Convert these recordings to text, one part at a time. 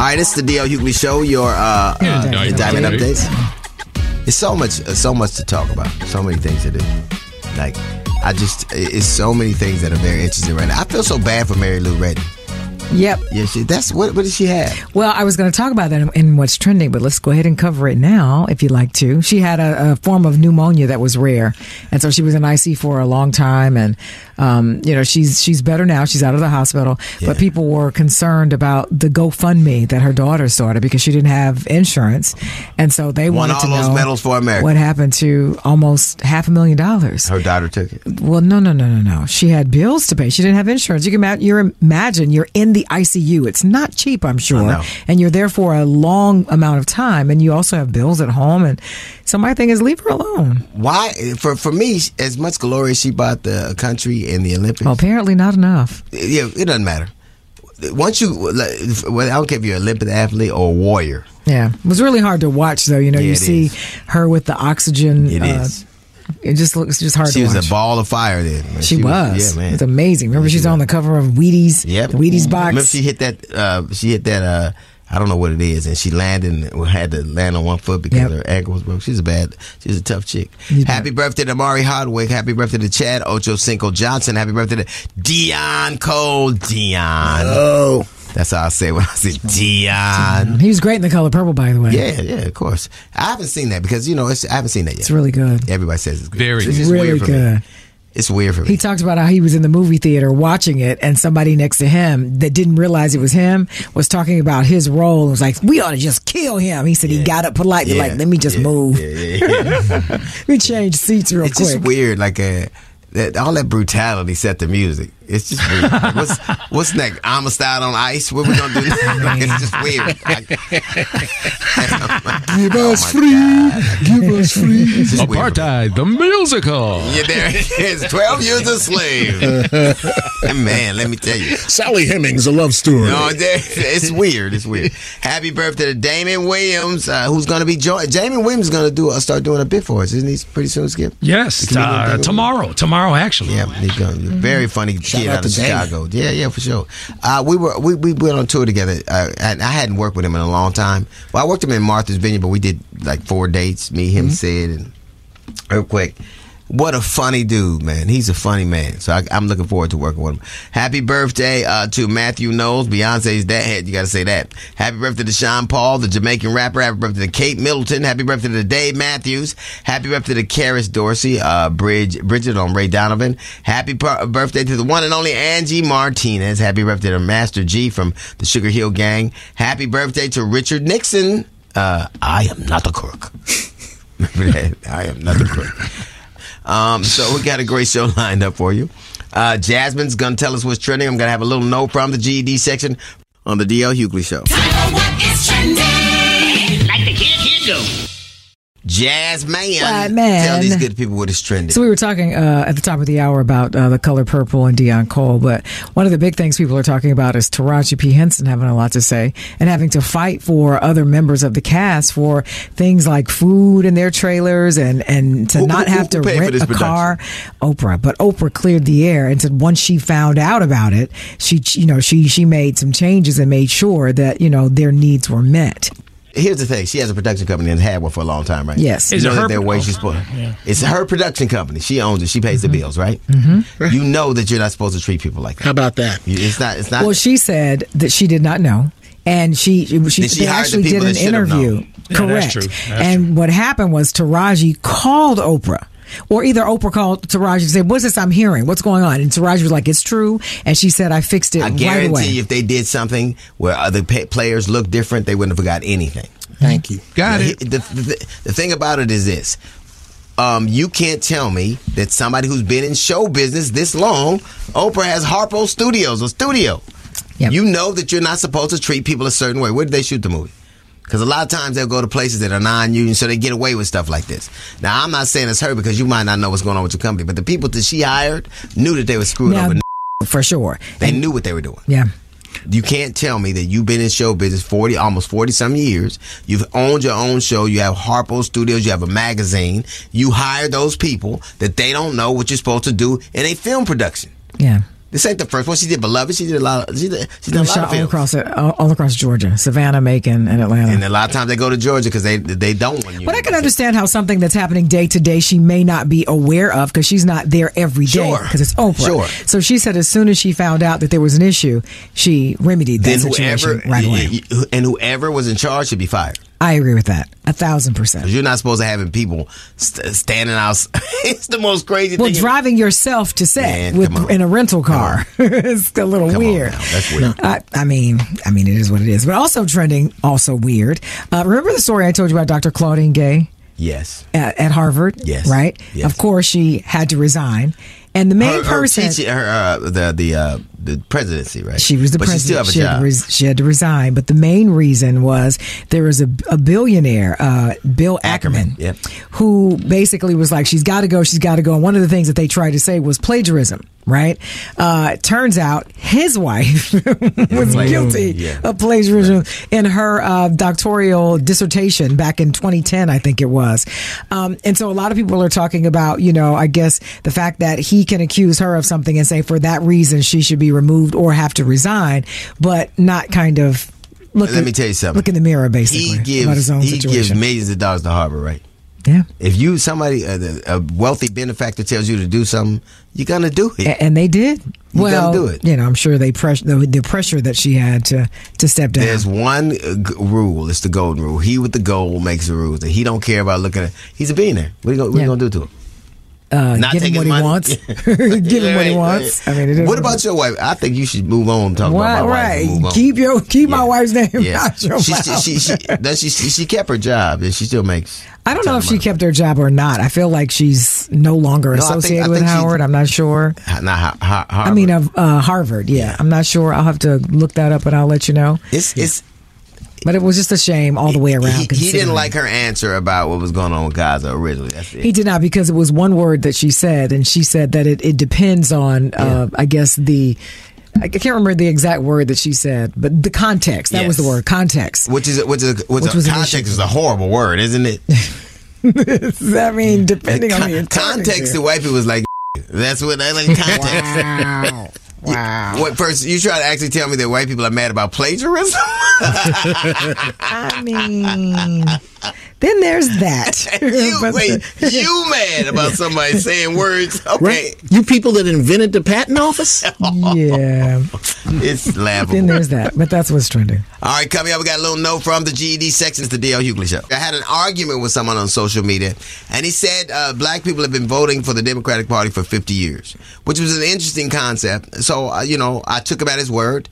All right, it's the DL Hughley Show. Your uh, Yeah, uh, Diamond diamond Update. updates. It's so much, uh, so much to talk about. So many things to do. Like, I just, it's so many things that are very interesting right now. I feel so bad for Mary Lou Retton. Yep. Yeah, she, that's what. What did she have? Well, I was going to talk about that in, in what's trending, but let's go ahead and cover it now if you'd like to. She had a, a form of pneumonia that was rare, and so she was in IC for a long time. And um, you know, she's she's better now. She's out of the hospital, but people were concerned about the GoFundMe that her daughter started because she didn't have insurance, and so they Won wanted to know medals for America. what happened to almost half a million dollars. Her daughter took it. Well, no, no, no, no, no. She had bills to pay. She didn't have insurance. You can ma- you're, imagine you're in the ICU. It's not cheap, I'm sure, and you're there for a long amount of time, and you also have bills at home. And so my thing is, leave her alone. Why? For for me, as much glory as she bought the country in the Olympics, Well, apparently not enough. yeah, it doesn't matter. Once you, like, well, I don't care if you're an Olympic athlete or a warrior. Yeah, it was really hard to watch, though. You know, Yeah, you see is. her with the oxygen. It uh, is. It just looks just hard She to was watch. a ball of fire then. man. She, was. Yeah, man. It's amazing. Remember, she's on the cover of Wheaties. Yep. The Wheaties box. Remember she hit that. Uh, she hit that. Uh, I don't know what it is, and she landed and had to land on one foot because Yep. her ankle was broke. She's a bad. She's a tough chick. He's Happy birthday to Mari Hardwick. Happy birthday to Chad Ocho Cinco Johnson. Happy birthday to Deon Cole. Deon. Oh, That's how I say when I say Deon. he was great in the color purple, by the way. Yeah, yeah, of course. I haven't seen that because you know it's, I haven't seen that yet. It's really good. Everybody says it's good. Very it's good. Really weird for good. It's weird for me. He talked about how he was in the movie theater watching it, and somebody next to him that didn't realize it was him was talking about his role and was like, "We ought to just kill him." He said he got up politely, Yeah, like, "Let me just yeah, move. Yeah, yeah, yeah. We change seats real it's quick." It's just weird. Like uh, that, all that brutality set the music. It's just weird. Like, what's what's next? Amistad on ice? What we gonna do? like, it's just weird. give Oh us free, give us free. It's just weird. Apartheid, the musical. Yeah, there it is. Twelve years a slave. Man, let me tell you. Sally Hemings, a love story. No, there- it's weird. It's weird. Happy birthday to Damon Williams, uh, who's going to be joined. Damon Williams is going to do uh, start doing a bit for us, isn't he? Pretty soon, Skip. Yes, uh, tomorrow. Tomorrow, actually. Yeah, he's going to very funny kid out of. Chicago. Yeah, yeah, for sure. Uh, we were we, we went on tour together, uh, and I hadn't worked with him in a long time. Well, I worked with him in Martha's Vineyard, but we did like four dates. Me, him, Sid, and real quick. What a funny dude, man. He's a funny man. So I, I'm looking forward to working with him. Happy birthday uh, to Matthew Knowles, Beyonce's dad. You got to say that. Happy birthday to Sean Paul, the Jamaican rapper. Happy birthday to Kate Middleton. Happy birthday to Dave Matthews. Happy birthday to Kerris Dorsey, uh, Bridge, Bridget on Ray Donovan. Happy per- birthday to the one and only Angie Martinez. Happy birthday to Master Gee from the Sugarhill Gang. Happy birthday to Richard Nixon. Uh, I am not a crook. I am not a crook. Um, so we got a great show lined up for you. Uh, Jasmine's gonna tell us what's trending. I'm gonna have a little note from the GED section on the DL Hughley Show. Like the kid, go. Jasmine, Right, man. tell these good people what is trending. So we were talking uh, at the top of the hour about uh, the color purple and Deon Cole, but one of the big things people are talking about is Taraji P Henson having a lot to say and having to fight for other members of the cast for things like food in their trailers and and to Who- not who- have who to rent a car. Oprah, but Oprah cleared the air and said once she found out about it, she you know she she made some changes and made sure that you know their needs were met. Here's the thing: she has a production company and had one for a long time, right? Yes. You Is it know that her- their way she's supposed. yeah. It's her production company. She owns it. She pays Mm-hmm. the bills, right? Mm-hmm. You know that you're not supposed to treat people like that. How about that? It's not. It's not. Well, she said that she did not know. And she, she, she they hire the actually did an that should have interview. known? Yeah, Correct. that's true. That's and what happened was Taraji called Oprah. Or either Oprah called Taraji and said, What's this I'm hearing? What's going on? And Taraji was like, It's true. And she said, I fixed it I right guarantee away. if they did something where other pa- players look different, they wouldn't have forgot anything. Thank you. Got Now, it. The, the, the thing about it is this. Um, you can't tell me that somebody who's been in show business this long, Oprah has Harpo Studios, a studio. Yep. You know that you're not supposed to treat people a certain way. Where did they shoot the movie? Because a lot of times they'll go to places that are non-union, so they get away with stuff like this. Now, I'm not saying it's her because you might not know what's going on with your company, but the people that she hired knew that they were screwing Now, over. for sure. They knew what they were doing. Yeah. You can't tell me that you've been in show business 40, almost 40 some years. You've owned your own show. You have Harpo Studios. You have a magazine. You hire those people that they don't know what you're supposed to do in a film production. Yeah. This ain't the first one. She did Beloved. She did a lot. Of, she did. She did a lot of all across all, all across Georgia, Savannah, Macon, and Atlanta. And a lot of times they go to Georgia because they they don't want you. But I can understand how something that's happening day to day she may not be aware of because she's not there every day Sure. because it's Oprah. Sure. So she said as soon as she found out that there was an issue, she remedied that Then situation whoever right away. and whoever was in charge should be fired. I agree with that a thousand percent. You're not supposed to having people st- standing out. it's the most crazy thing. Well, thing. driving yourself to set Man, with in a rental car it's a little Come weird. That's weird. I, I mean, I mean, it is what it is. But also trending, also weird. Uh, remember the story I told you about Dr. Claudine Gay? Yes. at, at Harvard. Yes. Right. Yes. Of course, she had to resign, and the main Her, her, person. teaching- her uh, the the uh, the presidency, right? she was the but president. She a had res- she had to resign, but the main reason was there was a, a billionaire, uh, Bill Ackman, Ackman, yep. who basically was like, "She's got to go. She's got to go." And one of the things that they tried to say was plagiarism. Right? Uh, turns out his wife was guilty yeah. of plagiarism in her uh, doctoral dissertation back in 2010, I think it was. Um, and so a lot of people are talking about, you know, I guess the fact that he can accuse her of something and say for that reason she should be removed or have to resign, but not kind of look. Let in- me tell you something. Look in the mirror, basically, He gives he gives millions of dollars to Harvard, right? yeah. If you somebody a, a wealthy benefactor tells you to do something, you're gonna do it. And they did. You well, do it. you know, I'm sure they press the, the pressure that she had to to step down. There's one uh, g- rule. It's the golden rule. He with the gold makes the rules. And he don't care about looking at. He's a billionaire. What are you gonna, what Yeah. you gonna do to him? Uh, Not give him what he money? wants. give him what he wants. right. I mean, it is what about your wife? I think you should move on. Talk about my wife. right. on. Keep your keep my wife's name Yeah. out your she, mouth. she, she, she, she, she, kept her job and she still makes. I don't know if she of kept her job or not. I feel like she's no longer No, think- associated with think she- Howard. I'm not sure. Not ha, ha, I mean, of uh, Harvard. Yeah, I'm not sure. I'll have to look that up and I'll let you know. it's it's. But it was just a shame all the way around. He, he didn't like her answer about what was going on with Gaza originally. That's it. He did not because it was one word that she said, and she said that it, it depends on, uh, I guess the. I can't remember the exact word that she said, but the context. That was the word context. which is which is which, Which was context is a horrible word, isn't it? I mean, depending on Con- the interpretation. context white people is like that's what they like context. Wow. Wow. What first you try to actually tell me that white people are mad about plagiarism? I mean, then there's that. you wait, you mad about somebody saying words? Okay, Right? You people that invented the patent office? yeah. it's laughable. Then there's that. But that's what's trending. All right, coming up, we got a little note from the GED section. It's the DL Hughley Show. I had an argument with someone on social media, and he said uh, black people have been voting for the Democratic Party for 50 years, which was an interesting concept. So, uh, you know, I took him at his word.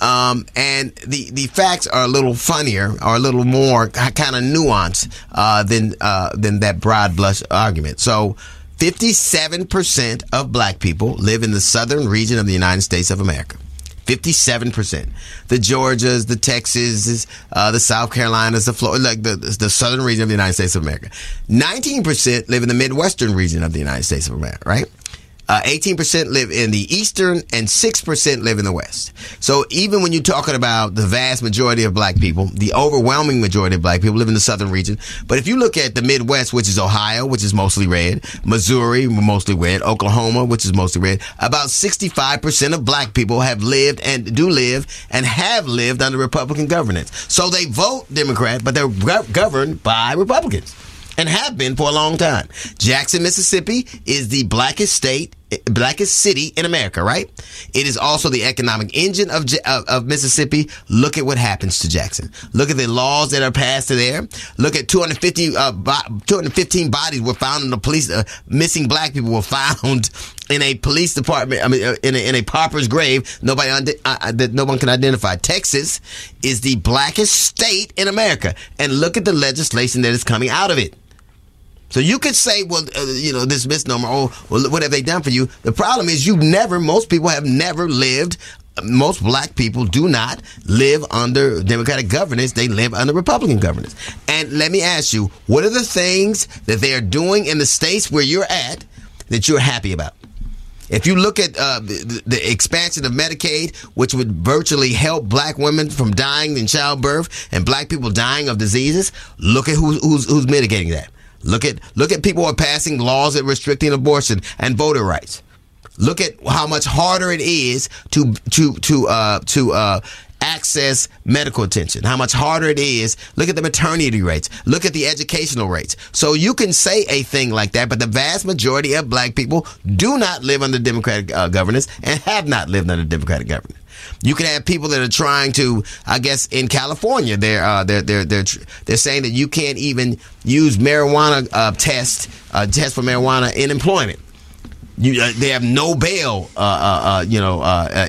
Um, and the, the facts are a little funnier or a little more kind of nuanced uh, than uh, than that broad blush argument. So, 57% of black people live in the southern region of the United States of America. 57%. The Georgias, the Texas, uh, the South Carolinas, the Florida, like the, the southern region of the United States of America. 19% live in the Midwestern region of the United States of America, right? Uh, 18% live in the eastern and 6% live in the west. So even when you're talking about the vast majority of black people, the overwhelming majority of black people live in the southern region. But if you look at the Midwest, which is Ohio, which is mostly red, Missouri, mostly red, Oklahoma, which is mostly red, about 65% of black people have lived and do live and have lived under Republican governance. So they vote Democrat, but they're gov- governed by Republicans and have been for a long time. Jackson, Mississippi is the blackest state, blackest city in America, right? It is also the economic engine of, of, of Mississippi. Look at what happens to Jackson. Look at the laws that are passed there. Look at 250, uh, bo- 215 bodies were found in the police, uh, missing black people were found in a police department, I mean, uh, in a, in a pauper's grave, nobody uh, uh, that no one can identify. Texas is the blackest state in America, and look at the legislation that is coming out of it. So you could say, well, uh, you know, this misnomer, oh, well, what have they done for you? The problem is you've never, most people have never lived, most black people do not live under Democratic governance. They live under Republican governance. And let me ask you, what are the things that they are doing in the states where you're at that you're happy about? If you look at uh, the, the expansion of Medicaid, which would virtually help black women from dying in childbirth and black people dying of diseases, look at who's, who's, who's mitigating that. Look at look at people who are passing laws that restricting abortion and voter rights. Look at how much harder it is to to to uh to uh access medical attention. How much harder it is. Look at the maternity rates. Look at the educational rates. So you can say a thing like that, but the vast majority of black people do not live under Democratic uh, governance and have not lived under Democratic governance. You can have people that are trying to, I guess, in California, they're uh, they're they're they're they're saying that you can't even use marijuana uh, test uh, test for marijuana in employment. You, uh, they have no bail, uh, uh, you know,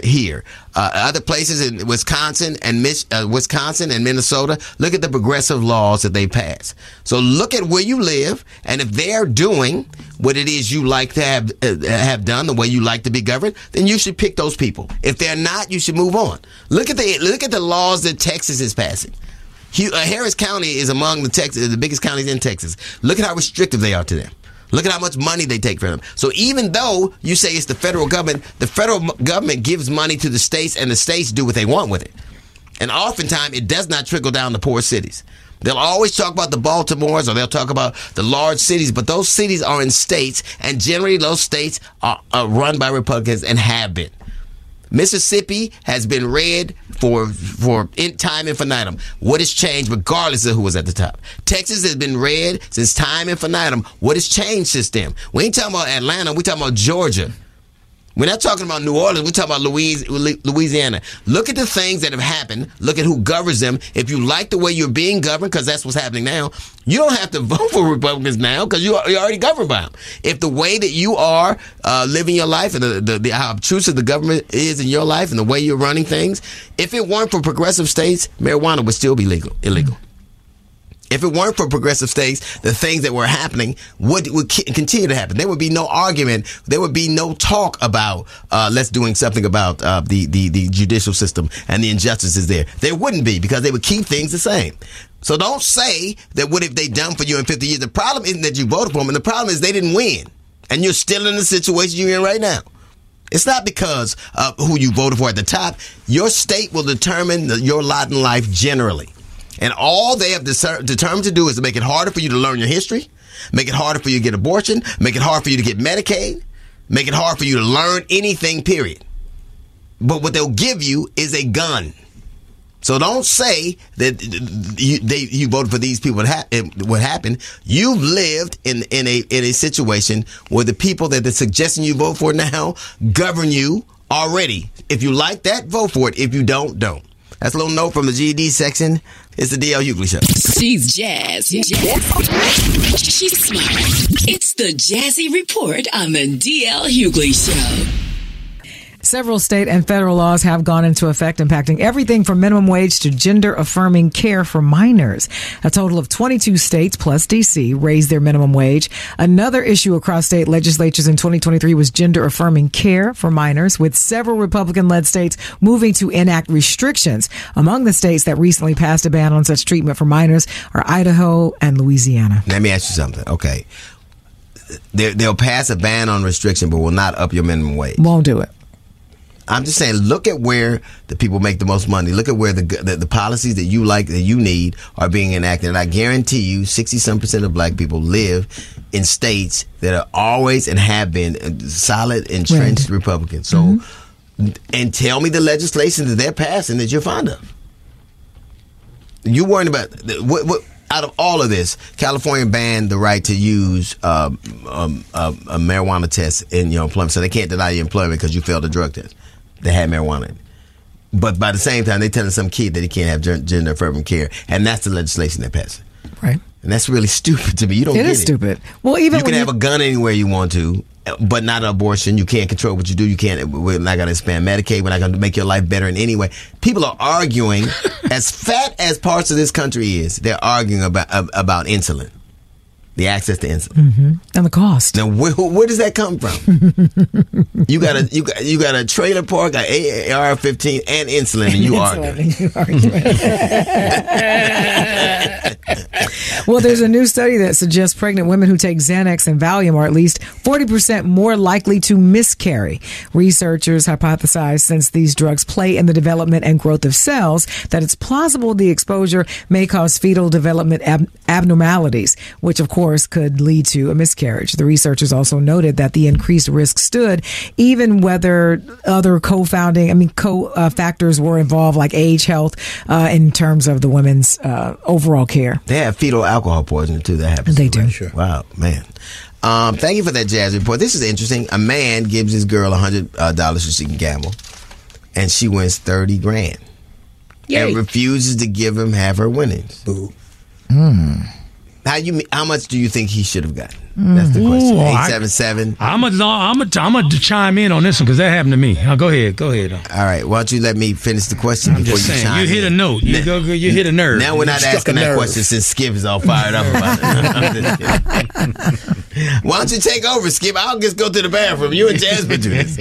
here. Uh, other places in Wisconsin and Mich- uh, Wisconsin and Minnesota, look at the progressive laws that they pass. So look at where you live, and if they're doing what it is you like to have uh, have done, the way you like to be governed, then you should pick those people. If they're not, you should move on. Look at the look at the laws that Texas is passing. Uh, Harris County is among the Texas, the biggest counties in Texas. Look at how restrictive they are to them. Look at how much money they take from them. So even though you say it's the federal government, the federal government gives money to the states, and the states do what they want with it. And oftentimes, it does not trickle down to poor cities. They'll always talk about the Baltimores or they'll talk about the large cities, but those cities are in states, and generally those states are, are run by Republicans and have been. Mississippi has been red for for in time infinitum. What has changed, regardless of who was at the top? Texas has been red since time infinitum. What has changed since then? We ain't talking about Atlanta. We talking about Georgia. We're not talking about New Orleans. We're talking about Louisiana. Look at the things that have happened. Look at who governs them. If you like the way you're being governed, because that's what's happening now, you don't have to vote for Republicans now because you, you're already governed by them. If the way that you are uh, living your life and the, the, the, how obtrusive the government is in your life and the way you're running things, if it weren't for progressive states, marijuana would still be legal, illegal. If it weren't for progressive states, the things that were happening would would continue to happen. There would be no argument. There would be no talk about uh, let's doing something about uh, the, the the judicial system and the injustices there. There wouldn't be because they would keep things the same. So don't say that what have they done for you in 50 years. The problem isn't that you voted for them, and the problem is they didn't win, and you're still in the situation you're in right now. It's not because of who you voted for at the top. Your state will determine the, your lot in life generally. And all they have determined to do is to make it harder for you to learn your history, make it harder for you to get abortion, make it hard for you to get Medicaid, make it hard for you to learn anything, period. But what they'll give you is a gun. So don't say that you, they, you voted for these people. What, happened? You've lived in, in a in a situation where the people that they're suggesting you vote for now govern you already. If you like that, vote for it. If you don't, don't. That's a little note from the GED section. It's the DL Hughley Show. She's jazz. She's smart. It's the Jazzy Report on the DL Hughley Show. Several state and federal laws have gone into effect impacting everything from minimum wage to gender affirming care for minors. A total of 22 states plus DC raised their minimum wage. Another issue across state legislatures in 2023 was gender affirming care for minors, with several Republican led states moving to enact restrictions. Among the states that recently passed a ban on such treatment for minors are Idaho and Louisiana. Let me ask you something. Okay. They, they'll pass a ban on restriction, but will not up your minimum wage. Won't do it. I'm just saying, look at where the people make the most money. Look at where the, the the policies that you like that you need are being enacted. And I guarantee you, sixty some percent of black people live in states that are always and have been uh, solid entrenched Republicans. So, and tell me the legislation that they're passing that you're fond of. You worrying about what? what out of all of this, California banned the right to use um, um, uh, a marijuana test in your employment, so they can't deny you employment because you failed a drug test that had marijuana. But by the same time, they're telling some kid that he can't have gender affirming care, and that's the legislation they're passing. Right. And that's really stupid to me. You don't It is stupid. Well, even you can have a gun anywhere you want to, but not an abortion. You can't control what you do. You can't. We're not going to expand Medicaid. We're not going to make your life better in any way. People are arguing, as fat as parts of this country is, they're arguing about about insulin, the access to insulin. Mm-hmm. and the cost. Now, where, where does that come from? you got a you got you got a trailer park, a AR-15, and insulin, and you argue. Well, there's a new study that suggests pregnant women who take Xanax and Valium are at least 40% more likely to miscarry. Researchers hypothesize since these drugs play in the development and growth of cells that it's plausible the exposure may cause fetal development ab- abnormalities, which of course could lead to a miscarriage. The researchers also noted that the increased risk stood even whether other co-founding, I mean, co-factors were involved like age, health, uh, in terms of the women's uh, overall care. They have fetal alcohol poisoning too. That happens. They too, do. right? Sure. Wow, man. Um, thank you for that jazz report. This is interesting. A man gives his girl a hundred uh, dollars so she can gamble, and she wins thirty grand, Yay. and refuses to give him half her winnings. Boo. How you? How much do you think he should have gotten? That's the question. Ooh, Eight I- seven seven. I'm a, I'm a, I'm a chime in on this one because that happened to me. Uh, go ahead, go ahead. All right. Why don't you let me finish the question I'm before just you saying, chime you hit a in? note. You go, go, you hit a nerve. Now we're not struck asking a that nerve. question since Skip is all fired up about it. Why don't you take over, Skip? I'll just go to the bathroom. You and Jasmine do this.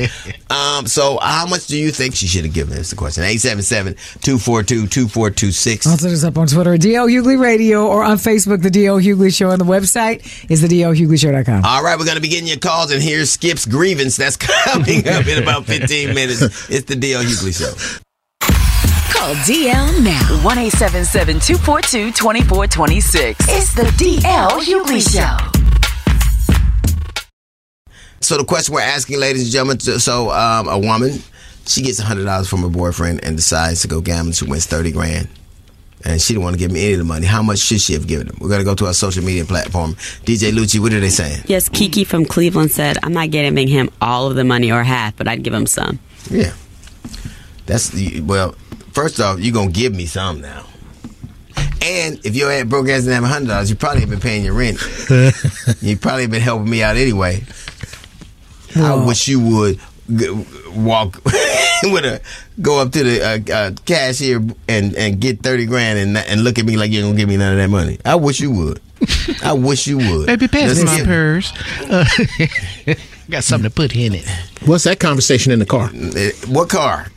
Um, so, how much do you think she should have given? Is the question. 877-242-2426. Also, us up on Twitter at DL Hughley Radio or on Facebook, The DL Hughley Show. And the website is the DLHughleyShow.com. All right, we're going to begin your calls, and here's Skip's grievance. That's coming up in about 15 minutes. It's the D.L. Hughley Show. Call DL now. 1 242 2426. It's the DL Hughley Show. So the question we're asking, ladies and gentlemen, so- so um, a woman, she gets hundred dollars from her boyfriend and decides to go gambling. She wins thirty grand, and she didn't want to give me any of the money. How much should she have given him? We're gonna go to our social media platform. DJ Lucci, what are they saying? Yes, Kiki from Cleveland said, I'm not giving him all of the money or half, but I'd give him some. Yeah, that's well. First off, you're gonna give me some now. And if your ass broke ass didn't have hundred dollars, you probably have been paying your rent. you probably been helping me out anyway. I wish you would g- walk with a go up to the uh, uh, cashier and and get thirty grand and and look at me like you ain't gonna give me none of that money. I wish you would. I wish you would. Baby, pass Let's me my purse. Uh, got something to put in it. What's that conversation in the car? Uh, What car?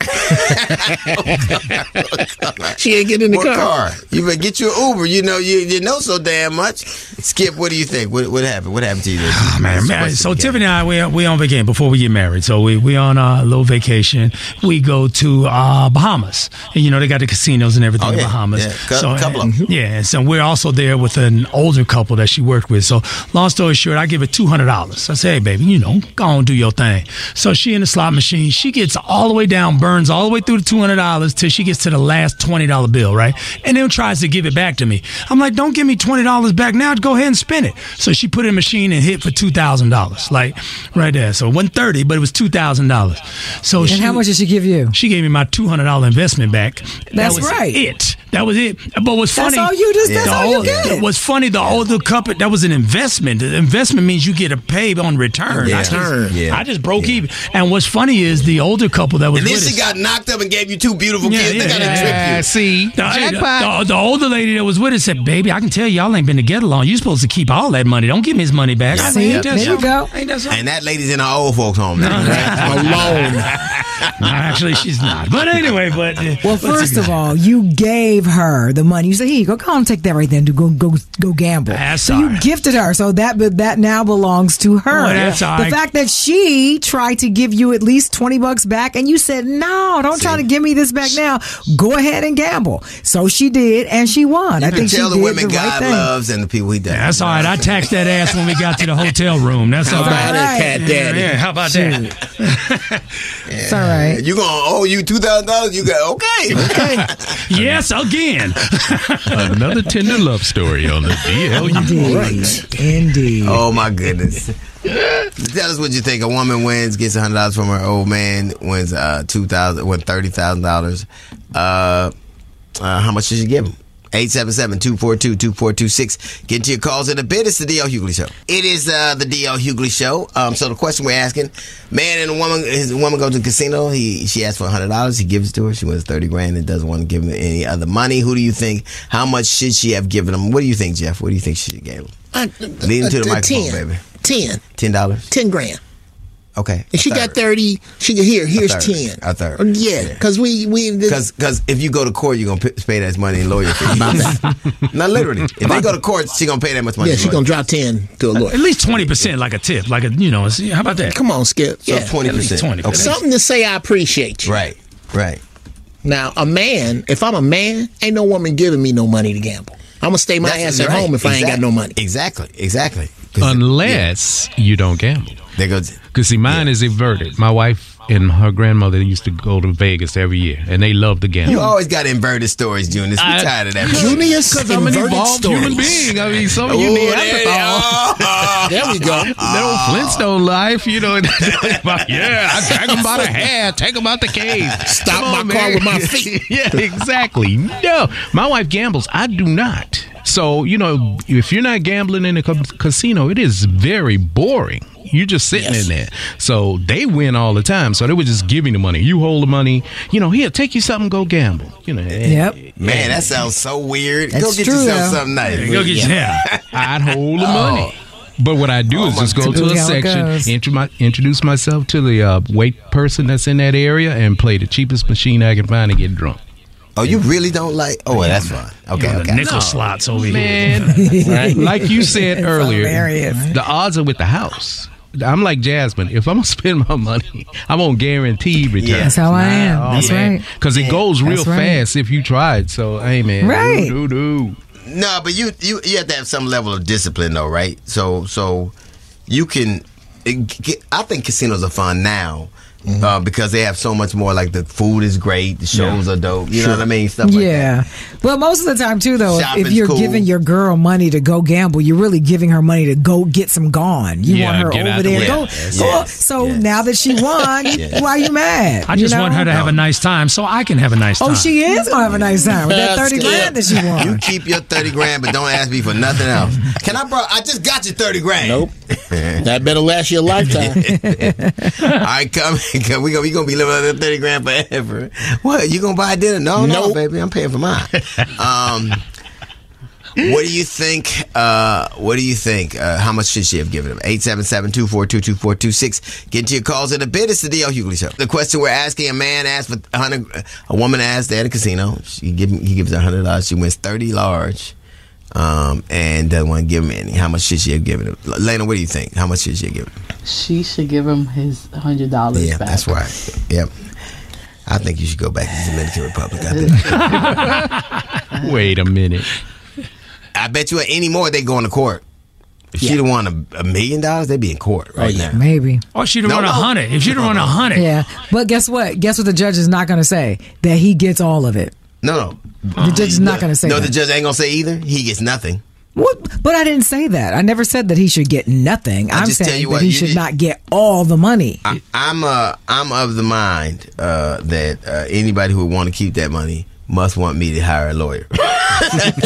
She ain't getting in the what car. car? You better get your Uber. You know you you know so damn much. Skip, what do you think? What what happened? What happened to you? There? Oh, man, man. So Tiffany and I, we we on vacation before we get married. So we we on a little vacation. We go to uh, Bahamas. And, you know they got the casinos and everything Oh, in. Bahamas. Yeah, cou- so couple of 'em. yeah, and so we're also there with an older couple that she worked with. So long story short, I give her two hundred dollars. I say, hey baby, you know, go on do your thing. So she in the slot machine. She gets all the way down, burns all the way through the two hundred dollars till she gets to the last twenty dollar bill, right? And then tries to give it back to me. I'm like, don't give me twenty dollars back now. Go ahead and spend it. So she put it in the machine and hit for two thousand dollars, like right there. So it wasn't thirty, but it was two thousand dollars. So And she, how much did she give you? She gave me my two hundred dollar investment back. That's that was right. It. That was it. But what's funny? That's funny? all you just- that's the all you old- get. What's funny? The older couple that was an investment. The investment means you get a pay on return. Yeah. I just, Yeah. I just broke even. And what's funny is the older couple that was And then with she us. got knocked up and gave you two beautiful Yeah, kids. yeah, they gotta yeah. trip you. See, the, the- jackpot. the- the older lady that was with us said, "Baby, I can tell y'all ain't been together long. You supposed to keep all that money. Don't give me his money back." I See, ain't there you go. Ain't that something? And that lady's in her old folks' home now. Alone. No, actually, she's not. But anyway, but uh, Well, first of all, you gave her the money. You said, "Here you go, come on, take that right then to go go go gamble." That's so all you right. gifted her, so that but that now belongs to her. Well, that's all the right. Fact that she tried to give you at least twenty bucks back, and you said, "No, don't try to give me this back now. Go ahead and gamble." So she did, and she won. I You can think she the did women the right God thing. loves and the people He doesn't. That's all right. I taxed that ass when we got to the hotel room. That's all How right. about it, Cat Daddy? Yeah, how about that? It's all right. You gonna owe you two thousand dollars? You got okay. Okay. yes, again. Another tender love story on the DL. Indeed, indeed. oh my goodness. Tell us what you think. A woman wins, gets hundred dollars from her old man, wins uh two thousand, win thirty thousand dollars. Uh, uh, how much should you give him? 877-242-2426. Get to your calls in a bit. It's the DL Hughley Show. It is uh, the DL Hughley Show. Um, so the question we're asking, man and a woman, his woman goes to the casino. He She asks for $100. He gives it to her. She wins 30 grand and doesn't want to give him any other money. Who do you think, how much should she have given him? What do you think, Jeff? What do you think she gave him? Uh, Lean to the microphone, 10. baby. Ten. $10? Ten grand. Okay. And she got thirty. She can here. Here's third. ten. A third. Yeah, because we we Because because if you go to court, you're gonna pay that money in lawyer fees. Not literally. If they go to court, she gonna pay that much money. yeah in she lawyer gonna drop ten to a lawyer. At least twenty percent, like a tip, like a you know. How about that? Come on, Skip. So Yeah. twenty percent. 20%. Okay. Something to say I appreciate you. Right. Right. Now, a man, if I'm a man, ain't no woman giving me no money to gamble. I'm gonna stay my That's ass at right. home if I ain't got no money. Exactly. Exactly. Unless you don't gamble. yeah, there. Because see, mine is inverted. My wife and her grandmother used to go to Vegas every year, and they love to gamble. You always got inverted stories, Junius. We I- tired of that. Junius Because I'm an evolved stories. human being. I mean, some of you there, Neanderthal. There we go. Little Flintstone life, you know. yeah, I drag them by the hair, take them out the cage. Stop Come my on, car with my feet. yeah, exactly. No, my wife gambles. I do not. So you know, if you're not gambling in a ca- casino, it is very boring. You're just sitting Yes. in there. So they win all the time. So they were just giving the money. You hold the money. You know, here, take you something. Go gamble. You know. Yep. Man, that sounds so weird. That's go get true, yourself though. something nice. Go get yeah. I'd hold the money. But what I do Oh, is just go to a section, intro my, introduce myself to the uh, wait person that's in that area, and play the cheapest machine I can find and get drunk. Oh, you really don't like? Oh, well, that's fine. Okay, You okay. The nickel slots over here. Man, like you said It's earlier, hilarious. the odds are with the house. I'm like Jasmine. If I'm gonna spend my money, I'm gonna guarantee return. That's how I am. That's right. Because it goes real right. fast if you try it. So, hey man, Right. do do. No, but you you you have to have some level of discipline, though, right? So so you can. It, I think casinos are fun now. Uh, because they have so much more. Like the food is great, the shows are dope. You know what I mean? Stuff like that. Yeah. Well, most of the time too, though, if- if you're cool. giving your girl money to go gamble, you're really giving her money to go get some gone. You Yeah, want her get over the there. way. Go, Yes, go. yes, So yes. now that she won, why are you mad? I You just know? want her to have a nice time so I can have a nice time. Oh, she is gonna have a nice time with that thirty grand that she won. You keep your thirty grand, but don't ask me for nothing else. Can I, bro? I just got you thirty grand. Nope. that better last you a lifetime. All right, come, come. We gonna we gonna be living on that thirty grand forever. What? You gonna buy dinner? No, no, baby. I'm paying for mine. Um, what do you think? Uh, what do you think? Uh, how much should she have given him? 877-242-2426. Get to your calls in a bit. It's the DL Hughley Show. The question we're asking: A man asked for a hundred. A woman asked at a casino. She give he gives her a hundred dollars. She wins thirty large. Um, and doesn't want to give him any. How much should she have given him? Lena, what do you think? How much should she have given him? She should give him his hundred dollars Yeah, back. that's right. Yep. I think you should go back to the Dominican Republic. I, think. Wait a minute. I bet you any more they go into court. If she'd have won a, a million dollars, they'd be in court right now. Maybe. Or she'd have No, run a no. hundred. If she'd have run a hundred. Yeah, but guess what? Guess what? The judge is not going to say that he gets all of it. No, no. The judge is not going to say No, that. the judge ain't gonna say either. He gets nothing. What? But I didn't say that. I never said that he should get nothing. I'm just tell saying you that what, he should not get all the money. I, I'm uh I'm of the mind uh, that uh, anybody who would want to keep that money must want me to hire a lawyer.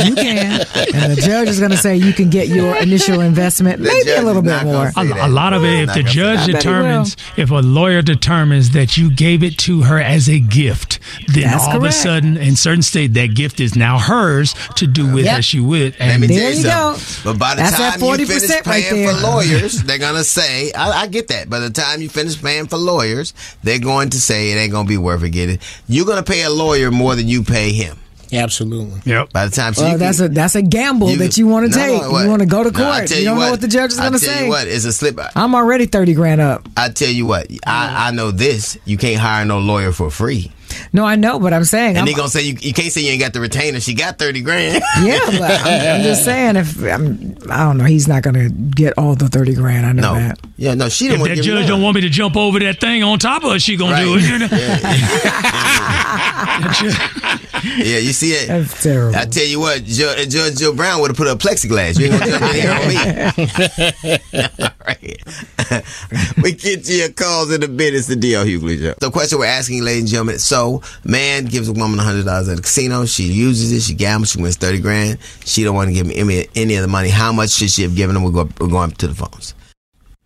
You can, and the judge is going to say you can get your initial investment, The maybe judge a little is bit not gonna more. say A, that. a lot of it, if Not the gonna say judge that. I bet he determines, if a lawyer determines that you gave it to her as a gift, then That's all of a correct. sudden, in certain state, that gift is now hers to do with Yep. as she would. Let And me There you, you go. something. But by the That's that time you finish 40% right paying there. for lawyers, they're gonna say, I, I get that. By the time you finish paying for lawyers, they're going to say it ain't gonna be worth it. Get it? You're gonna pay a lawyer more than you pay him. Absolutely. yep. By the time, so Well, that's can- a that's a gamble that you want to No, take. no, you want to go to court. tell you don't know what the judge is I going to tell say. you what, it's a slip. I'm already thirty grand up. I tell you what, I, I know this. You can't hire no lawyer for free. No, I know, but I'm saying, And I'm, they gonna say you, you can't say you ain't got the retainer. She got thirty grand. yeah, but I'm, I'm just saying if I'm, I don't know, he's not going to get all the thirty grand. I know no, that. yeah, no, she didn't want that to give judge don't want me to jump over that thing on top of her, she gonna do Right. it. Yeah, you see it. That's terrible. I tell you what, Judge, uh, Judge Joe Brown would have put up plexiglass. You ain't gonna jump in here on me. All right. we get to your calls in a bit. It's the DL Hughley Show. The question we're asking, ladies and gentlemen, so man gives a woman $100 at a casino. She uses it. She gambles. She wins 30 grand. She don't want to give him any, any of the money. How much should she have given him? We're going, we're going to the phones.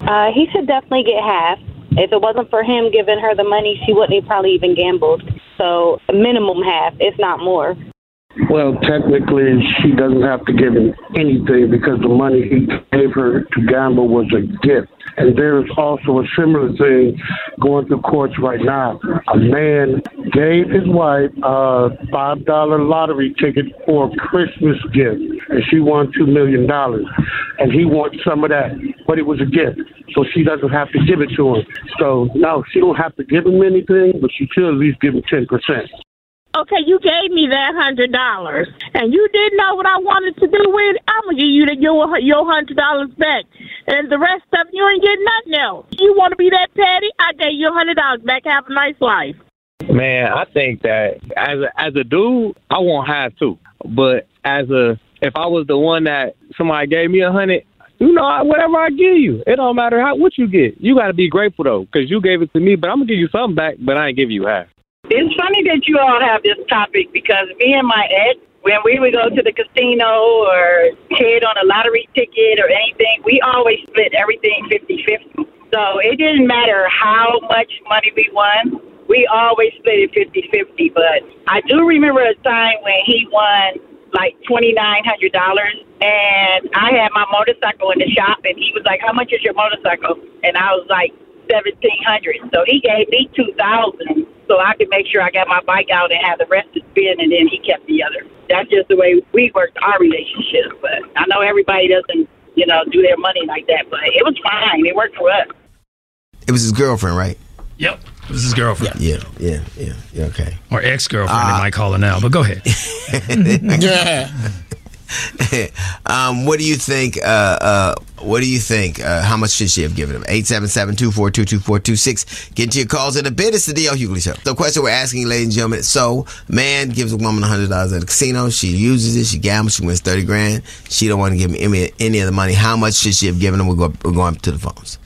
Uh, he should definitely get half. If it wasn't for him giving her the money, she wouldn't have probably even gambled. So minimum half, if not more. Well, technically, she doesn't have to give him anything because the money he gave her to gamble was a gift. And there's also a similar thing going through courts right now. A man gave his wife a five dollar lottery ticket for a Christmas gift, and she won two million dollars. And he wants some of that, but it was a gift, so she doesn't have to give it to him. So no, she don't have to give him anything, but she should at least give him ten percent. Okay, you gave me that hundred dollars, and you didn't know what I wanted to do with it. I'm gonna give you the, your your hundred dollars back, and the rest of you ain't getting nothing else. You want to be that petty? I gave you a hundred dollars back. Have a nice life. Man, I think that as a, as a dude, I won't have to. But as a if I was the one that somebody gave me a hundred, you know, whatever I give you, it don't matter how what you get. You got to be grateful though, because you gave it to me. But I'm gonna give you something back, but I ain't give you half. It's funny that you all have this topic because me and my ex, when we would go to the casino or hit on a lottery ticket or anything, we always split everything 50 50. So it didn't matter how much money we won, we always split it 50 50. But I do remember a time when he won like $2,900 and I had my motorcycle in the shop and he was like, How much is your motorcycle? And I was like, seventeen hundred. So he gave me two thousand so I could make sure I got my bike out and have the rest to spin and then he kept the other. That's just the way we worked our relationship. But I know everybody doesn't, you know, do their money like that, but it was fine. It worked for us. It was his girlfriend, right? Yep. It was his girlfriend. Yeah, yeah, yeah, yeah. Okay. Or ex girlfriend, Ah. they might call her now. But go ahead. yeah. um, what do you think? Uh, uh, what do you think? Uh, how much should she have given him? 877-242-2426. Get into your calls in a bit. It's the DL Hughley Show. The question we're asking, ladies and gentlemen, so man gives a woman $100 at the casino. She uses it. She gambles. She wins 30 grand. She don't want to give him any, of the money. How much should she have given him? We're, we're going to the phones.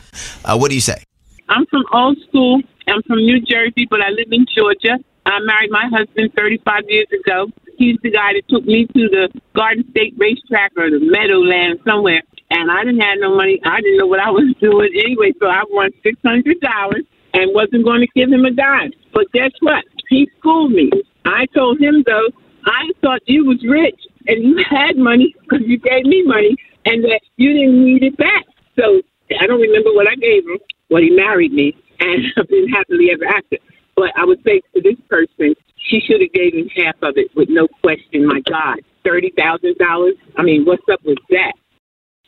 Uh, what do you say? I'm from old school. I'm from New Jersey, but I live in Georgia. I married my husband 35 years ago. He's the guy that took me to the Garden State racetrack or the Meadowland somewhere. And I didn't have no money. I didn't know what I was doing anyway. So I won $600 and wasn't going to give him a dime. But guess what? He schooled me. I told him, though, I thought you was rich and you had money because you gave me money and that you didn't need it back. So I don't remember what I gave him. Well, he married me and I've been happily ever after. But I would say to this person, she should have gave him half of it with no question. My God, thirty thousand dollars. I mean, what's up with that?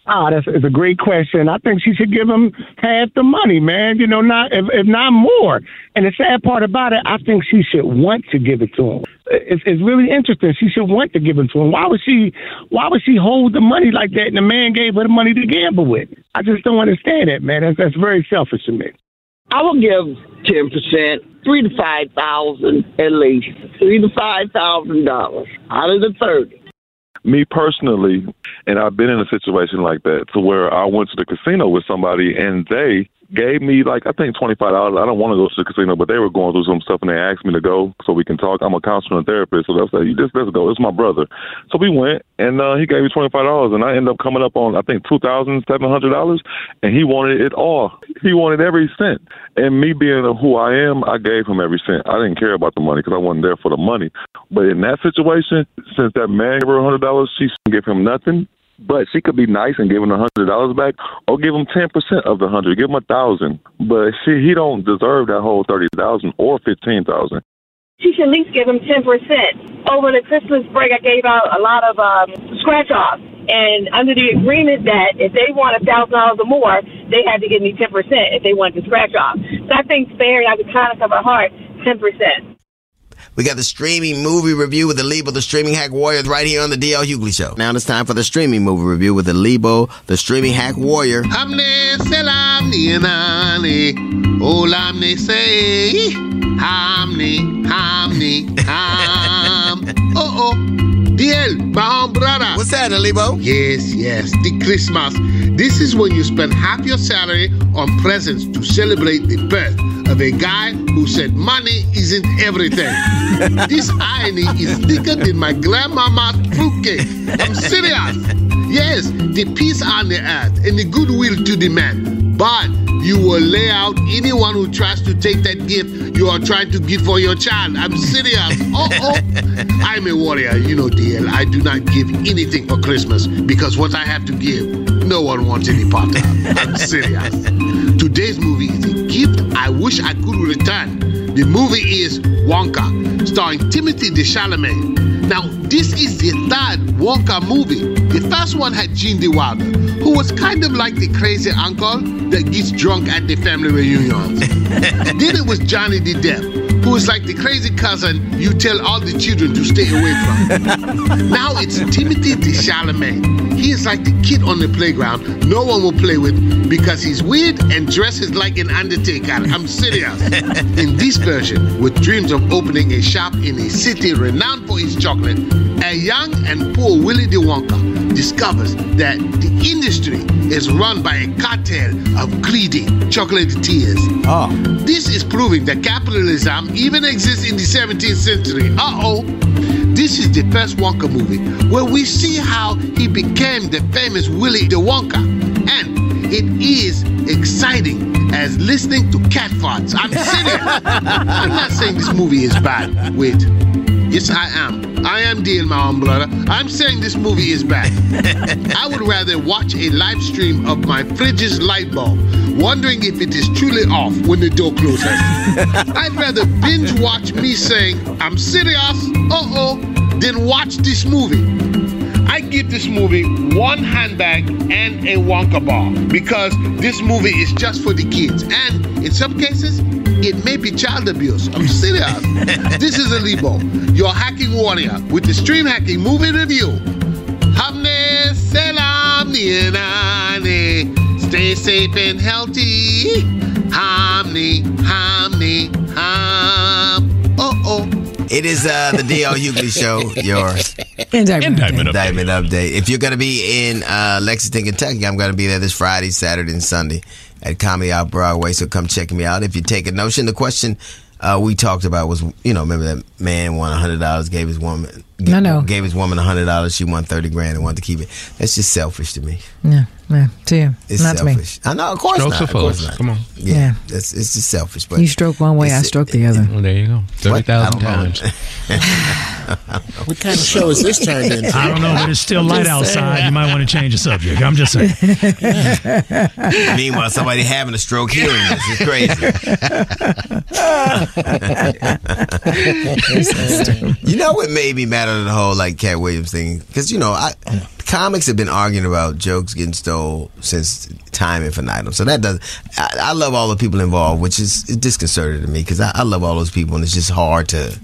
Ah, that's it's a great question. I think she should give him half the money, man. You know, not if, if not more. And the sad part about it, I think she should want to give it to him. It's, it's really interesting. She should want to give it to him. Why would she? Why would she hold the money like that? And the man gave her the money to gamble with. I just don't understand that, man. That's that's very selfish to me. I will give ten percent, three to five thousand at least, three to five thousand dollars out of the thirty. me personally, and I've been in a situation like that to where I went to the casino with somebody and they gave me like I think twenty five dollars. I don't want to go to the casino, but they were going through some stuff and they asked me to go so we can talk. I'm a counselor and therapist, so was like, "You just let's go." It's my brother, so we went and uh, he gave me twenty five dollars, and I ended up coming up on I think two thousand seven hundred dollars, and he wanted it all. He wanted every cent. And me being who I am, I gave him every cent. I didn't care about the money because I wasn't there for the money. But in that situation, since that man gave her a hundred dollars, she give him nothing. But she could be nice and give him a hundred dollars back, or give him ten percent of the hundred. Give him a thousand. But she, he don't deserve that whole thirty thousand or fifteen thousand. She should at least give him ten percent. Over the Christmas break, I gave out a lot of um, scratch offs, and under the agreement that if they want a thousand dollars or more, they had to give me ten percent if they wanted to scratch off. So I think fair, of the kindness of her heart, ten percent. We got the streaming movie review with the Lebo, the streaming hack warrior, right here on the DL Hughley Show. Now it's time for the streaming movie review with the Lebo, the streaming hack warrior. Hamne selamni anani, olamni say, hamni, hamni, ham. Oh oh, DL, my home brother. What's that, Lebo? Yes, yes, the Christmas. This is when you spend half your salary on presents to celebrate the birth of a guy who said money isn't everything. this irony is thicker than my grandmama's fruitcake. I'm serious. Yes, the peace on the earth and the goodwill to the man. But you will lay out anyone who tries to take that gift you are trying to give for your child. I'm serious. Oh, oh. I'm a warrior. You know, DL. I do not give anything for Christmas because what I have to give, no one wants any part of. I'm serious. Today's movie is a gift I wish I could return. The movie is Wonka, starring Timothy De Chalamet. Now, this is the third Wonka movie. The first one had Gene De Wilder, who was kind of like the crazy uncle that gets drunk at the family reunions. then it was Johnny the Depp, who was like the crazy cousin you tell all the children to stay away from. now it's Timothy De Chalamet. He is like the kid on the playground no one will play with because he's weird and dresses like an undertaker. I'm serious. In this version, with dreams of opening a shop in a city renowned for its chocolate, a young and poor Willy de Wonka discovers that the industry is run by a cartel of greedy chocolatiers. Oh. This is proving that capitalism even exists in the 17th century. Uh oh. This is the first Wonka movie where we see how he became the famous Willy de Wonka. And it is exciting as listening to cat farts. I'm serious. I'm not saying this movie is bad. Wait. Yes, I am. I am dealing my own brother. I'm saying this movie is bad. I would rather watch a live stream of my fridge's light bulb, wondering if it is truly off when the door closes. I'd rather binge watch me saying, I'm serious, uh oh, than watch this movie. I give this movie one handbag and a Wonka bar because this movie is just for the kids. And in some cases, it may be child abuse. I'm serious. this is Alibo, your hacking warrior, with the Stream Hacking Movie Review. Hamne selam nienane. Stay safe and healthy. Hamni, hamni, ham. Oh, oh. It is uh, the DL Hughley Show, yours. Indictment, Indictment Indictment update. If you're going to be in uh, Lexington, Kentucky, I'm going to be there this Friday, Saturday, and Sunday at Comedy Off Broadway. So come check me out. If you take a notion, the question uh, we talked about was, you know, remember that man won hundred dollars, gave his woman, No, no. gave his woman hundred dollars, she won thirty grand and wanted to keep it. That's just selfish to me. Yeah, yeah, to you. It's Not selfish. I know, of course Strokes not. for Of course not. Come on. Yeah, Yeah. That's, it's just selfish. But you stroke one way, I stroke the other. Well, there you go. Thirty thousand I don't know. times. What kind of show is this turned into? I don't know, but it's still light outside. You might want to change the subject. I'm just saying. Meanwhile, somebody having a stroke hearing this is crazy. you know what made me mad at the whole like Katt Williams thing? Because you know, I comics have been arguing about jokes getting stole since time infinitum. So that does. I, I love all the people involved, which is disconcerting to me because I, I love all those people, and it's just hard to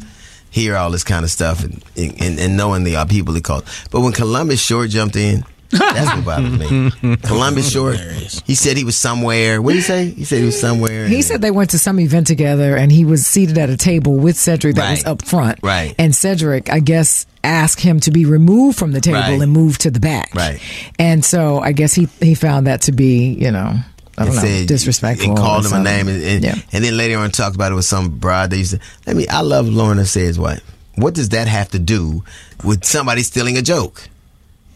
hear all this kind of stuff and and, and knowing the people it called. But when Columbus Short jumped in. That's what bothers me. Columbus Short. He said he was somewhere. What did he say? He said he was somewhere. He said they went to some event together and he was seated at a table with Cedric that was up front. Right. And Cedric, I guess, asked him to be removed from the table Right. and moved to the back. Right. And so I guess he, he found that to be, you know, I don't know, disrespectful. And called or him a something. name, and, and, Yeah. and then later on talked about it with some broad. They used to. I mean, I love Lorna says what. What does that have to do with somebody stealing a joke?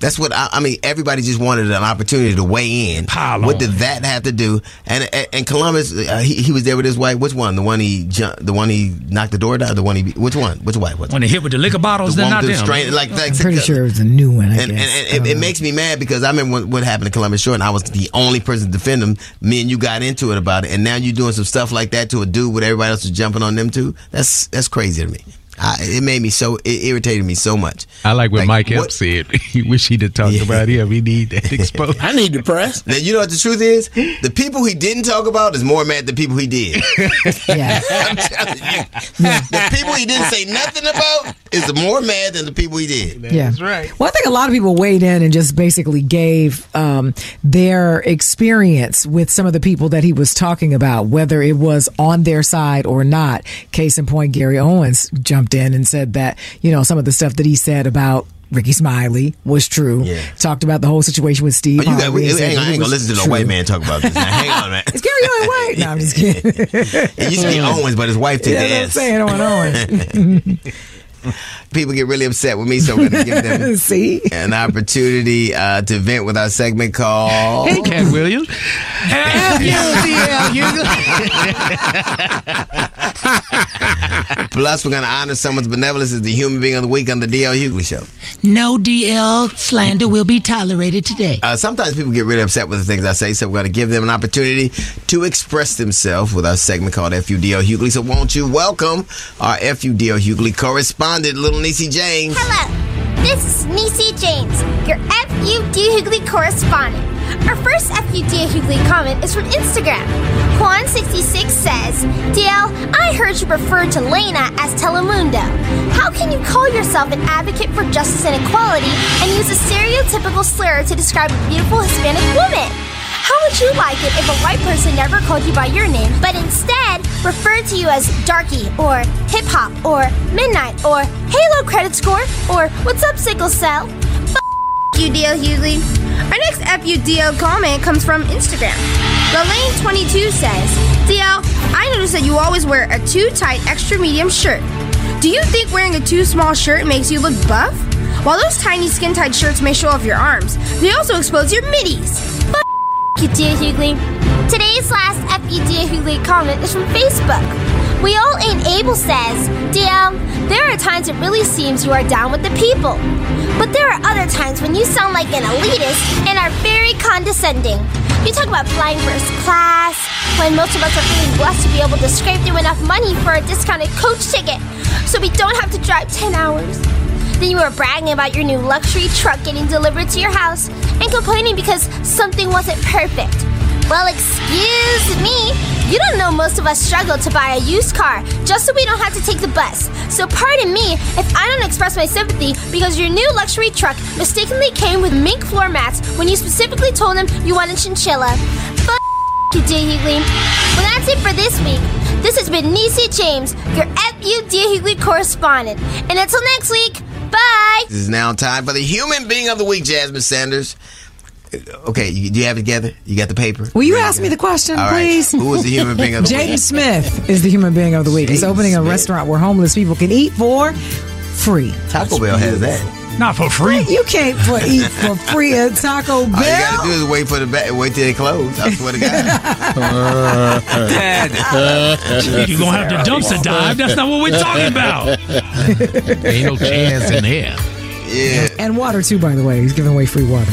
That's what I, I mean. Everybody just wanted an opportunity to weigh in. what did that have to do? And and, and Columbus, uh, he, he was there with his wife. Which one? The one he jumped, the one he knocked the door down. The one he which one? Which wife? Which When they hit with the liquor bottles, the they're one not the them. strain- like, like I'm pretty sure it was a new one. I and, and, guess. and it, it makes me mad because I remember what, what happened to Columbus Short, and I was the only person to defend him. Me and you got into it about it, and now you're doing some stuff like that to a dude with everybody else is jumping on them too. That's that's crazy to me. I, it made me so it irritated me so much. I like what Mike Epps what- said. He wish he'd have talked about him. We need that exposed. I need the press. Now, you know what the truth is? The people he didn't talk about is more mad than the people he did. yeah. I'm telling you, the people he didn't say nothing about is more mad than the people he did. Yeah. right. Well, I think a lot of people weighed in and just basically gave um, their experience with some of the people that he was talking about, whether it was on their side or not. Case in point, Gary Owens jumped in and said that, you know, some of the stuff that he said about Rickey Smiley was true. Yeah. Talked about the whole situation with Steve. Oh, got, we, hang on, I ain't gonna listen to no white man talk about this. Now, hang on, man. Is Gary Owens white? No, I'm just kidding. It used to be Owens, but his wife took Yeah, the that's S. saying on Owens. People get really upset with me, so we're going to give them See? an opportunity uh, to vent with our segment called. Hey, Katt Williams. Plus, we're going to honor someone's benevolence as the human being of the week on the DL Hughley Show. No DL slander will be tolerated today. Uh, sometimes people get really upset with the things I say, so we're going to give them an opportunity to express themselves with our segment called FUDL Hughley. So, won't you welcome our FUDL Hughley correspondent, Little Niecy James? Hello, this is Niecy James, your FUD Hughley correspondent. Our first FUD Hughley comment is from Instagram. Juan66 says, DL, I heard you referred to Lena as Telemundo. How can you call yourself an advocate for justice and equality and use a stereotypical slur to describe a beautiful Hispanic woman? How would you like it if a white person never called you by your name, but instead referred to you as darky, or hip hop, or midnight, or Halo credit score, or what's up, sickle cell? F- you, DL Hughley. Our next FUDL comment comes from Instagram. Lelaine22 says, DL, I noticed that you always wear a too tight extra medium shirt. Do you think wearing a too small shirt makes you look buff? While those tiny skin tight shirts may show off your arms, they also expose your middies. Dear Hughley. Today's last FUD Hughley comment is from Facebook. We All Ain't Able says, DL, there are times it really seems you are down with the people. But there are other times when you sound like an elitist and are very condescending. You talk about flying first class, when most of us are feeling blessed to be able to scrape through enough money for a discounted coach ticket so we don't have to drive 10 hours. Then you were bragging about your new luxury truck getting delivered to your house and complaining because something wasn't perfect. Well, excuse me. You don't know most of us struggle to buy a used car just so we don't have to take the bus. So pardon me if I don't express my sympathy because your new luxury truck mistakenly came with mink floor mats when you specifically told them you wanted chinchilla. F- you, Dear Hughley. Well, that's it for this week. This has been Niecy James, your FU Dear Hughley correspondent. And until next week, bye. This is now time for the human being of the week, Jasmine Sanders. Okay, you, do you have it together? You got the paper? Will you ask me the question, All right. please? Who is the human being of the Jaden week? Smith is the human being of the week. He's Jaden opening a restaurant where homeless people can eat for free. Taco Bell has that. Not for free. You can't for eat for free at Taco Bell. All you gotta do is wait for the ba- wait till they close. I swear to God. You're gonna have to dumpster dive. That's not what we're talking about. Ain't no chance in there. Yeah. And water too, by the way. He's giving away free water.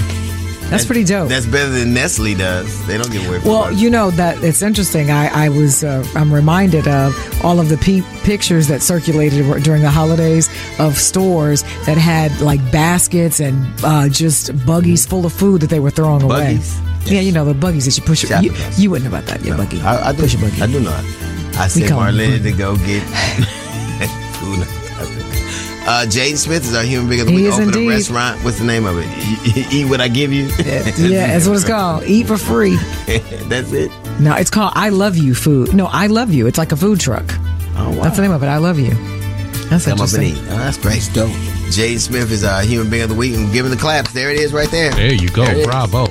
That's pretty dope. That's better than Nestle does. They don't give away. Well, you know that it's interesting. I, I was uh, I'm reminded of all of the pe- pictures that circulated during the holidays of stores that had like baskets and uh, just buggies full of food that they were throwing away. Buggies? Yeah, you know the buggies that you push. Shopping You, you wouldn't know about that. Your buggy. I, I do. push your buggy. I do not. I sent Marlene to go get food. Uh, Jaden Smith is our human being of the He week. is Open a indeed. restaurant. What's the name of it? Eat what I give you. yeah, that's what it's called. Eat for free. That's it. No, it's called I Love You Food. No, I Love You. It's like a food truck. Oh wow. That's the name of it. I Love You. That's Come up and interesting. eat. Oh, that's great. dope. Jaden Smith is our human being of the week. And give him the claps. There it is, right there. There you go. There it is. Bravo.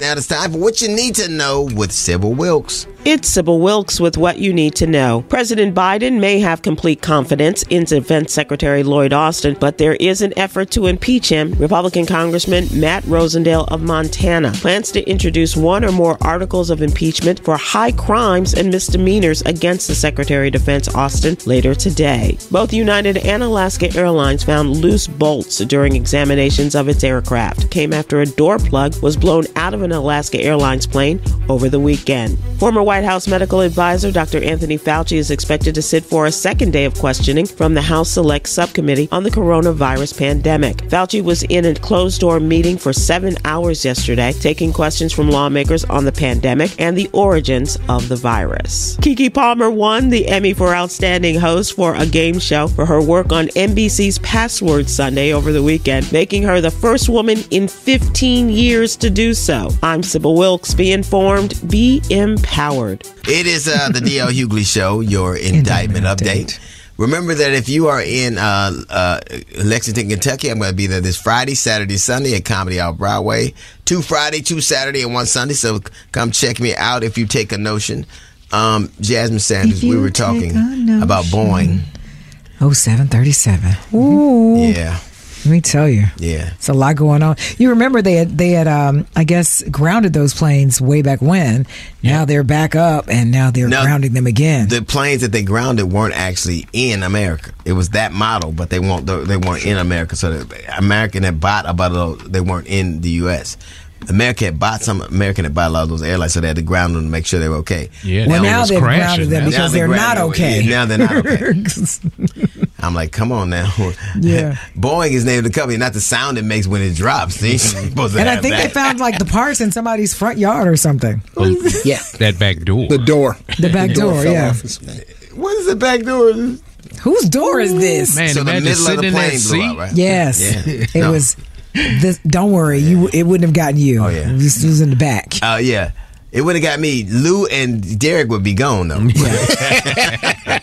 Now it's time for what you need to know with Sybil Wilkes. It's Sybil Wilkes with what you need to know. President Biden may have complete confidence in Defense Secretary Lloyd Austin, but there is an effort to impeach him. Republican Congressman Matt Rosendale of Montana plans to introduce one or more articles of impeachment for high crimes and misdemeanors against the Secretary of Defense Austin later today. Both United and Alaska Airlines found loose bolts during examinations of its aircraft. Came after a door plug was blown out of an Alaska Airlines plane over the weekend. Former White House medical advisor Dr. Anthony Fauci is expected to sit for a second day of questioning from the House Select Subcommittee on the coronavirus pandemic. Fauci was in a closed door meeting for seven hours yesterday, taking questions from lawmakers on the pandemic and the origins of the virus. Keke Palmer won the Emmy for Outstanding Host for a game show for her work on NBC's Password Sunday over the weekend, making her the first woman in 15 years to do so. I'm Sybil Wilkes. Be informed, be empowered. It is uh, the DL Hughley Show, your indictment update. Remember that if you are in uh, uh, Lexington, Kentucky, I'm going to be there this Friday, Saturday, Sunday at Comedy Off Broadway. Two Friday, two Saturday, and one Sunday. So come check me out if you take a notion. Um, Jasmine Sanders, we were talking about Boeing. Oh, 737. Ooh. Yeah. Let me tell you. Yeah. It's a lot going on. You remember they had they had um I guess grounded those planes way back when. Now they're back up and now they're Now- grounding them again. The planes that they grounded weren't actually in America. It was that model, but they weren't. They weren't in America. So the American had bought about those. They weren't in the U.S. America had bought some. American had bought a lot of those airlines, so they had to ground them to make sure they were okay. Yeah, Well, now they've grounded them Now because they they're not okay. yeah, now they're not okay. I'm like, come on now. Yeah. Boeing is named the company, not the sound it makes when it drops. They ain't supposed to and I think that. they found like the parts in somebody's front yard or something. Yeah. That back door. The door. The back door, fell yeah. What is the back door? Whose door is this? Man, so the imagine middle of the sitting in that plane blew seat. out, right? Yes. Yeah. It No. was this don't worry, you it wouldn't have gotten you. Oh, yeah. It was, it in the back. Oh yeah. It would have got me. Lou and Derek would be gone though.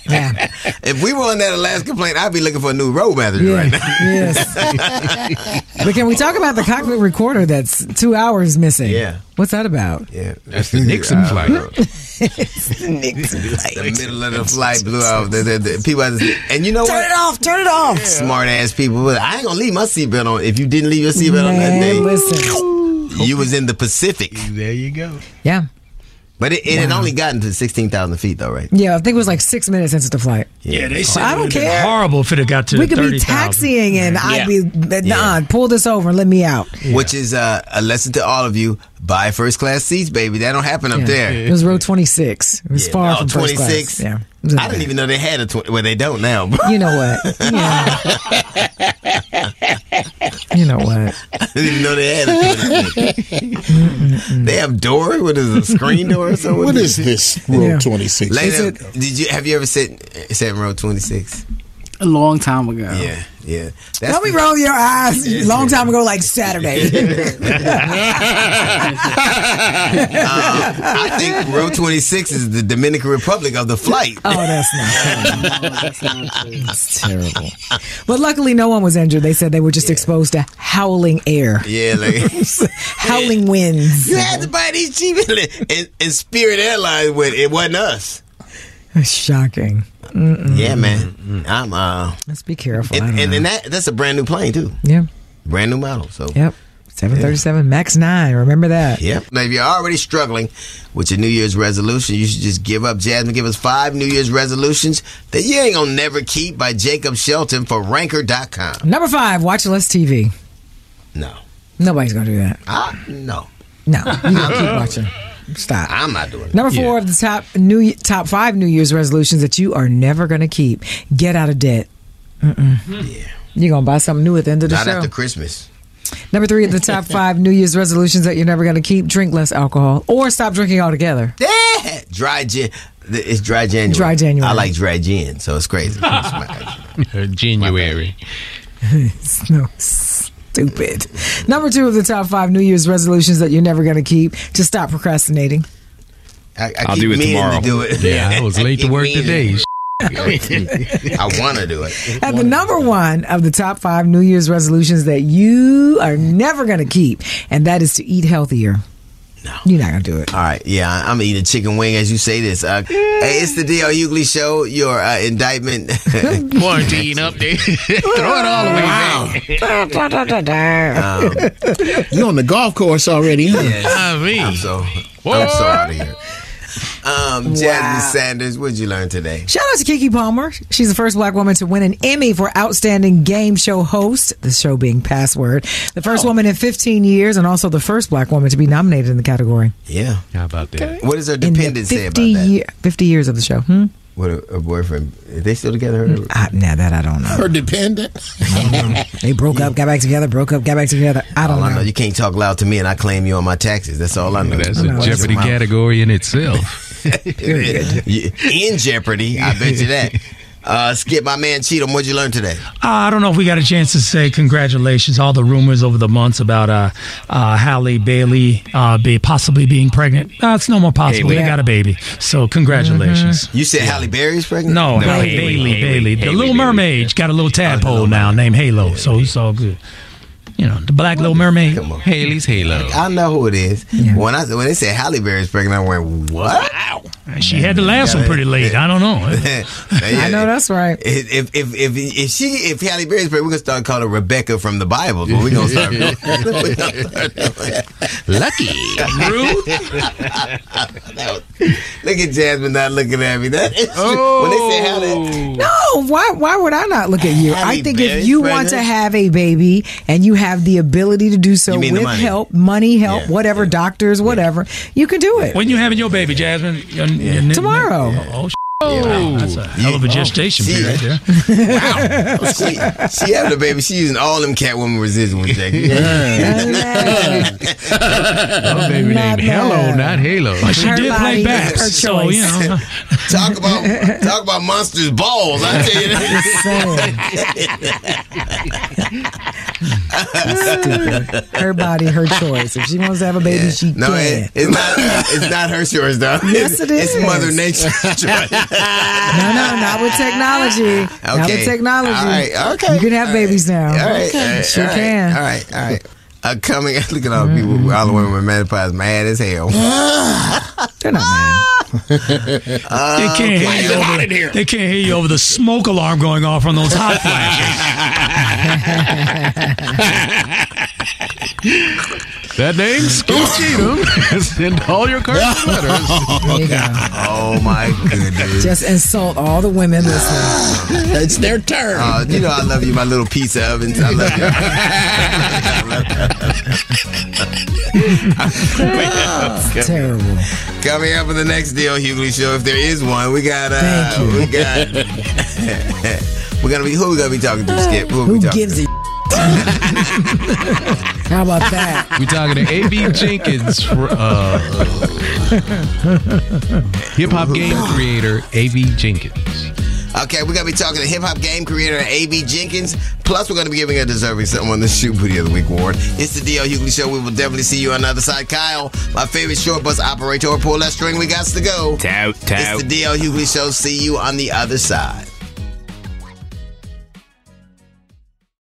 Yeah. if we were on that Alaska plane, I'd be looking for a new road manager Yeah. right now. yes. but can we talk about the cockpit recorder that's two hours missing? Yeah. What's that about? Yeah, That's the Nixon I flight. Don't know. Nixon The middle of the flight blew off. The, the, the people, had to, and you know Turn what? Turn it off, turn it off. Smart ass people. But I ain't gonna leave my seatbelt on. If you didn't leave your seatbelt on that day, listen. you was in the Pacific. There you go. Yeah. But it, it had only gotten to sixteen thousand feet though, right? Yeah, I think it was like six minutes into the flight. Yeah, they said I it don't would've been care. horrible if it had got to we could be 30,000. taxiing and I'd be nah, pull this over and let me out. Which is uh, a lesson to all of you: buy first class seats, baby. That don't happen up Yeah. there. It was row twenty six. It was Yeah, far no, from first class. 26. Yeah. It was in I didn't even know they had a twenty. Well, they don't now. but You know what? Yeah. you know what? I didn't even know they had a they have door. What is it, a screen door or something? What is this row Yeah. 26? Later, did you have you ever sit sat in row twenty six? A long time ago. Yeah, yeah. Don't be rolling your eyes. Long time ago, like Saturday. Uh, I think row twenty six is the Dominican Republic of the flight. Oh, that's not funny. It's terrible. But luckily, no one was injured. They said they were just exposed to howling air, Yeah, like howling winds. you had to buy these cheap. And, and Spirit Airlines went. It wasn't us. Shocking. Mm-mm. Yeah, man. I'm uh, Let's be careful. I and, don't and, know. and that that's a brand new plane too. yeah. Brand new model. So Yep. 737 Max 9. Remember that. Yep. Now, if you're already struggling with your New Year's resolution, you should just give up. Jasmine, give us five New Year's resolutions that you ain't gonna never keep by Jacob Shelton for Ranker.com. Number five, watch less TV. No. Nobody's going to do that. Ah, no. No. You got to keep watching. Stop. I'm not doing it. Number four of the top new top five New Year's resolutions that you are never going to keep: get out of debt. Mm-mm. Yeah. You're gonna buy something new at the end of the Not show. after Christmas. Number three of the top five New Year's resolutions that you're never going to keep: drink less alcohol or stop drinking altogether. Yeah. Dry gin. It's dry January. Dry January. I like dry gin, so it's crazy. January. It's no stupid. Number two of the top five New Year's resolutions that you're never going to keep: to stop procrastinating. I, I I'll do it meaning tomorrow. To do it. Yeah, I was late to work meaning today. I want to do it. And the number one of the top five New Year's resolutions that you are never going to keep, and that is to eat healthier. No. You're not going to do it. All right, yeah, I- I'm eating chicken wing as you say this. Uh, hey, it's the DL Hughley Show. Your uh, indictment. Quarantine update. Throw it all away, man. um, You're on the golf course already, huh? yes. I mean, I'm so I'm so out of here. Um, Jasmine Sanders, what'd you learn today? Shout out to Keke Palmer. She's the first black woman to win an Emmy for Outstanding Game Show Host, the show being Password. The first woman in 15 years, and also the first black woman to be nominated in the category. Yeah. How about that? What does her In dependent say 50, about that? year, 50 years of the show. Hmm? What a, her boyfriend? Are they still together? Mm, I, nah, that I don't know. Her dependent. They broke up, got back together, broke up, got back together. I don't all I know. know, you can't talk loud to me, and I claim you on my taxes. That's all I know. That's know. a Jeopardy category in itself. In jeopardy. I bet you that. Uh, Skip, my man Cheatham, what'd you learn today? Uh, I don't know if we got a chance to say congratulations. All the rumors over the months about uh, uh, Halle Bailey uh, be possibly being pregnant. Uh, it's no more possible. Bailey. They got a baby. So congratulations. You said Halle Berry's pregnant? No, No, Halle Haley, Bailey, Haley, Bailey. The Haley Little Bailey. Mermaid got a little tadpole now named Halo. So it's all good. You know, the Black Little Mermaid. Come on. Haley's Halo. I know who it is. When I when they said Halle Berry's pregnant, I went, "What?" She had the last one pretty late. I don't know. I know that's right. If if if if she if Halle Berry's pregnant, we're gonna start calling her Rebecca from the Bible. But we gonna start. Lucky. Rude. Look at Jasmine not looking at me. That is, Oh. when they say Halle, No, why why would I not look at you? Halle I think Berry's if you want to have a baby and you have the ability to do so You mean the with money? help, money help, whatever, doctors, whatever, you can do it. When you having your baby, Jasmine? Your- your- your- Tomorrow. Oh, oh Oh. sh- wow, that's a hell of a gestation she- period right there. she, she having a baby. She using all them Catwoman residuals, Jackie. Yeah. Oh, baby named Hello, not Halo. Well, she Her did play Babs, her so you know. talk about talk about monsters balls. I tell you that. her body, her choice. If she wants to have a baby, she No, can. it, it's not. It's not her choice, though. Yes, it is. It's. Mother Nature's choice. No, no, not with technology. Not with technology. All right. Okay. You can have babies now. All right. all right, Sure all right, can. All right. All right. Uh, coming. Look at all the people. All the women with mad pies, mad as hell. They're not mad. They can't hear you over. They can't hear you over the smoke alarm going off on those hot flashes. That name's Scoop Cheatham. Send all your cards and letters. There you. Oh my goodness. Just insult all the women listening. It's their turn. Uh, you know I love you, my little pizza ovens. I love you. Terrible. Coming up in the next deal, Hughley Show, if there is one, we got uh Thank you. we got we're gonna be who we gonna be talking to, Skip? Who, we Who talking gives to? a How about that? We talking to A.B. Jenkins, uh, hip hop game creator A.B. Jenkins. Okay, we're gonna be talking to hip hop game creator A.B. Jenkins. Plus, we're gonna be giving a deserving someone the Shoot Booty of the Week award. It's the DL Hughley Show. We will definitely see you on the other side. Kyle, my favorite short bus operator, pull that string. We got to go. Tout, tout. It's the DL Hughley Show. See you on the other side.